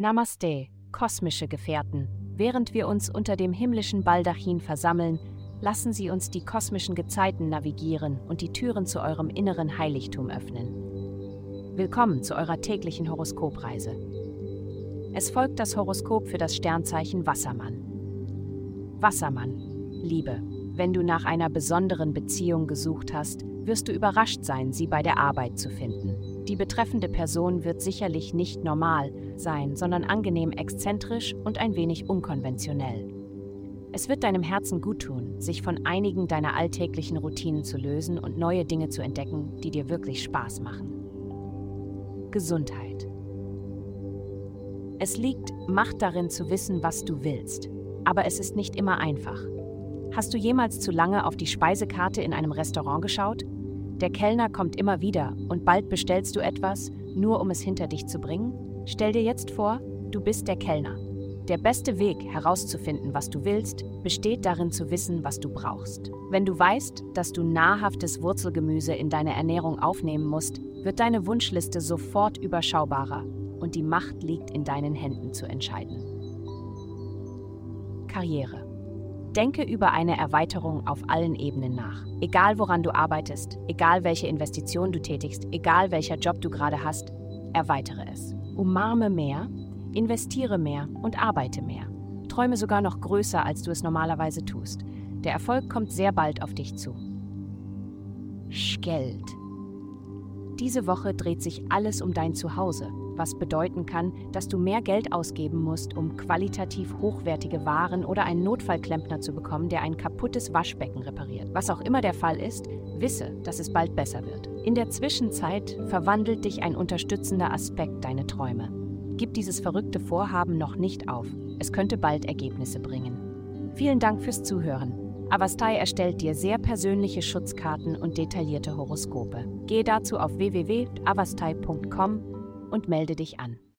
Namaste, kosmische Gefährten. Während wir uns unter dem himmlischen Baldachin versammeln, lassen Sie uns die kosmischen Gezeiten navigieren und die Türen zu eurem inneren Heiligtum öffnen. Willkommen zu eurer täglichen Horoskopreise. Es folgt das Horoskop für das Sternzeichen Wassermann. Wassermann, Liebe. Wenn du nach einer besonderen Beziehung gesucht hast, wirst du überrascht sein, sie bei der Arbeit zu finden. Die betreffende Person wird sicherlich nicht normal sein, sondern angenehm exzentrisch und ein wenig unkonventionell. Es wird deinem Herzen guttun, sich von einigen deiner alltäglichen Routinen zu lösen und neue Dinge zu entdecken, die dir wirklich Spaß machen. Gesundheit. Es liegt Macht darin zu wissen, was du willst, aber es ist nicht immer einfach. Hast du jemals zu lange auf die Speisekarte in einem Restaurant geschaut? Der Kellner kommt immer wieder und bald bestellst du etwas, nur um es hinter dich zu bringen? Stell dir jetzt vor, du bist der Kellner. Der beste Weg herauszufinden, was du willst, besteht darin zu wissen, was du brauchst. Wenn du weißt, dass du nahrhaftes Wurzelgemüse in deine Ernährung aufnehmen musst, wird deine Wunschliste sofort überschaubarer und die Macht liegt in deinen Händen zu entscheiden. Karriere. Denke über eine Erweiterung auf allen Ebenen nach. Egal woran du arbeitest, egal welche Investition du tätigst, egal welcher Job du gerade hast, erweitere es. Umarme mehr, investiere mehr und arbeite mehr. Träume sogar noch größer, als du es normalerweise tust. Der Erfolg kommt sehr bald auf dich zu. Geld. Diese Woche dreht sich alles um dein Zuhause was bedeuten kann, dass du mehr Geld ausgeben musst, um qualitativ hochwertige Waren oder einen Notfallklempner zu bekommen, der ein kaputtes Waschbecken repariert. Was auch immer der Fall ist, wisse, dass es bald besser wird. In der Zwischenzeit verwandelt dich ein unterstützender Aspekt deine Träume. Gib dieses verrückte Vorhaben noch nicht auf. Es könnte bald Ergebnisse bringen. Vielen Dank fürs Zuhören. Avastai erstellt dir sehr persönliche Schutzkarten und detaillierte Horoskope. Gehe dazu auf www.avastai.com und melde dich an.